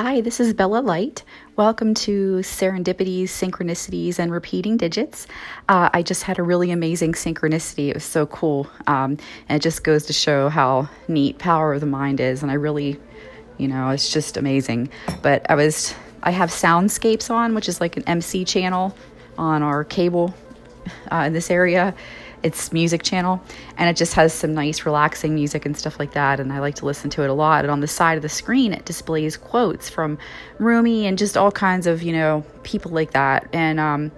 Hi, this is Bella Light. Welcome to Serendipities, Synchronicities, and Repeating Digits. Uh, I just had a really amazing synchronicity. It was so cool. Um, and it just goes to show how neat power of the mind is. And I really, you know, it's just amazing. But I was, I have Soundscapes on, which is like an MC channel on our cable uh, in this area its music channel and it just has some nice relaxing music and stuff like that and i like to listen to it a lot and on the side of the screen it displays quotes from rumi and just all kinds of you know people like that and um,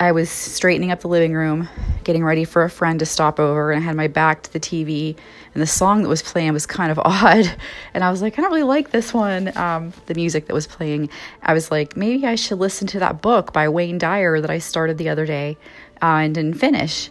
i was straightening up the living room getting ready for a friend to stop over and i had my back to the tv and the song that was playing was kind of odd and i was like i don't really like this one um, the music that was playing i was like maybe i should listen to that book by wayne dyer that i started the other day uh, and didn't finish.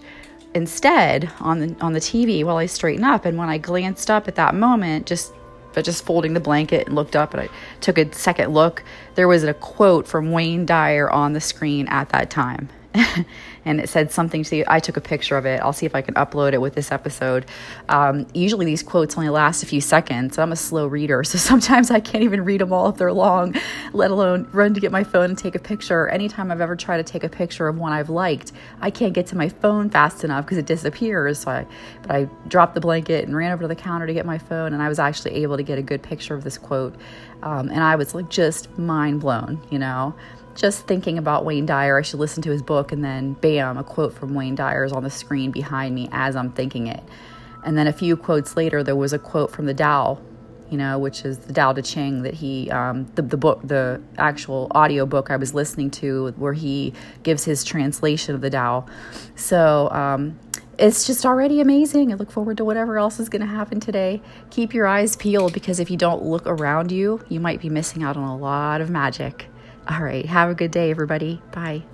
Instead, on the on the TV while I straighten up, and when I glanced up at that moment, just but just folding the blanket and looked up and I took a second look, there was a quote from Wayne Dyer on the screen at that time. and it said something to you. I took a picture of it. I'll see if I can upload it with this episode. Um, usually these quotes only last a few seconds. I'm a slow reader, so sometimes I can't even read them all if they're long, let alone run to get my phone and take a picture. Anytime I've ever tried to take a picture of one I've liked, I can't get to my phone fast enough because it disappears. So I, but I dropped the blanket and ran over to the counter to get my phone, and I was actually able to get a good picture of this quote. Um, and I was like just mind blown, you know just thinking about Wayne Dyer, I should listen to his book, and then bam, a quote from Wayne Dyer is on the screen behind me as I'm thinking it. And then a few quotes later, there was a quote from the Tao, you know, which is the Tao Te Ching that he, um, the, the book, the actual audio book I was listening to, where he gives his translation of the Tao. So, um, it's just already amazing. I look forward to whatever else is going to happen today. Keep your eyes peeled because if you don't look around you, you might be missing out on a lot of magic. All right. Have a good day, everybody. Bye.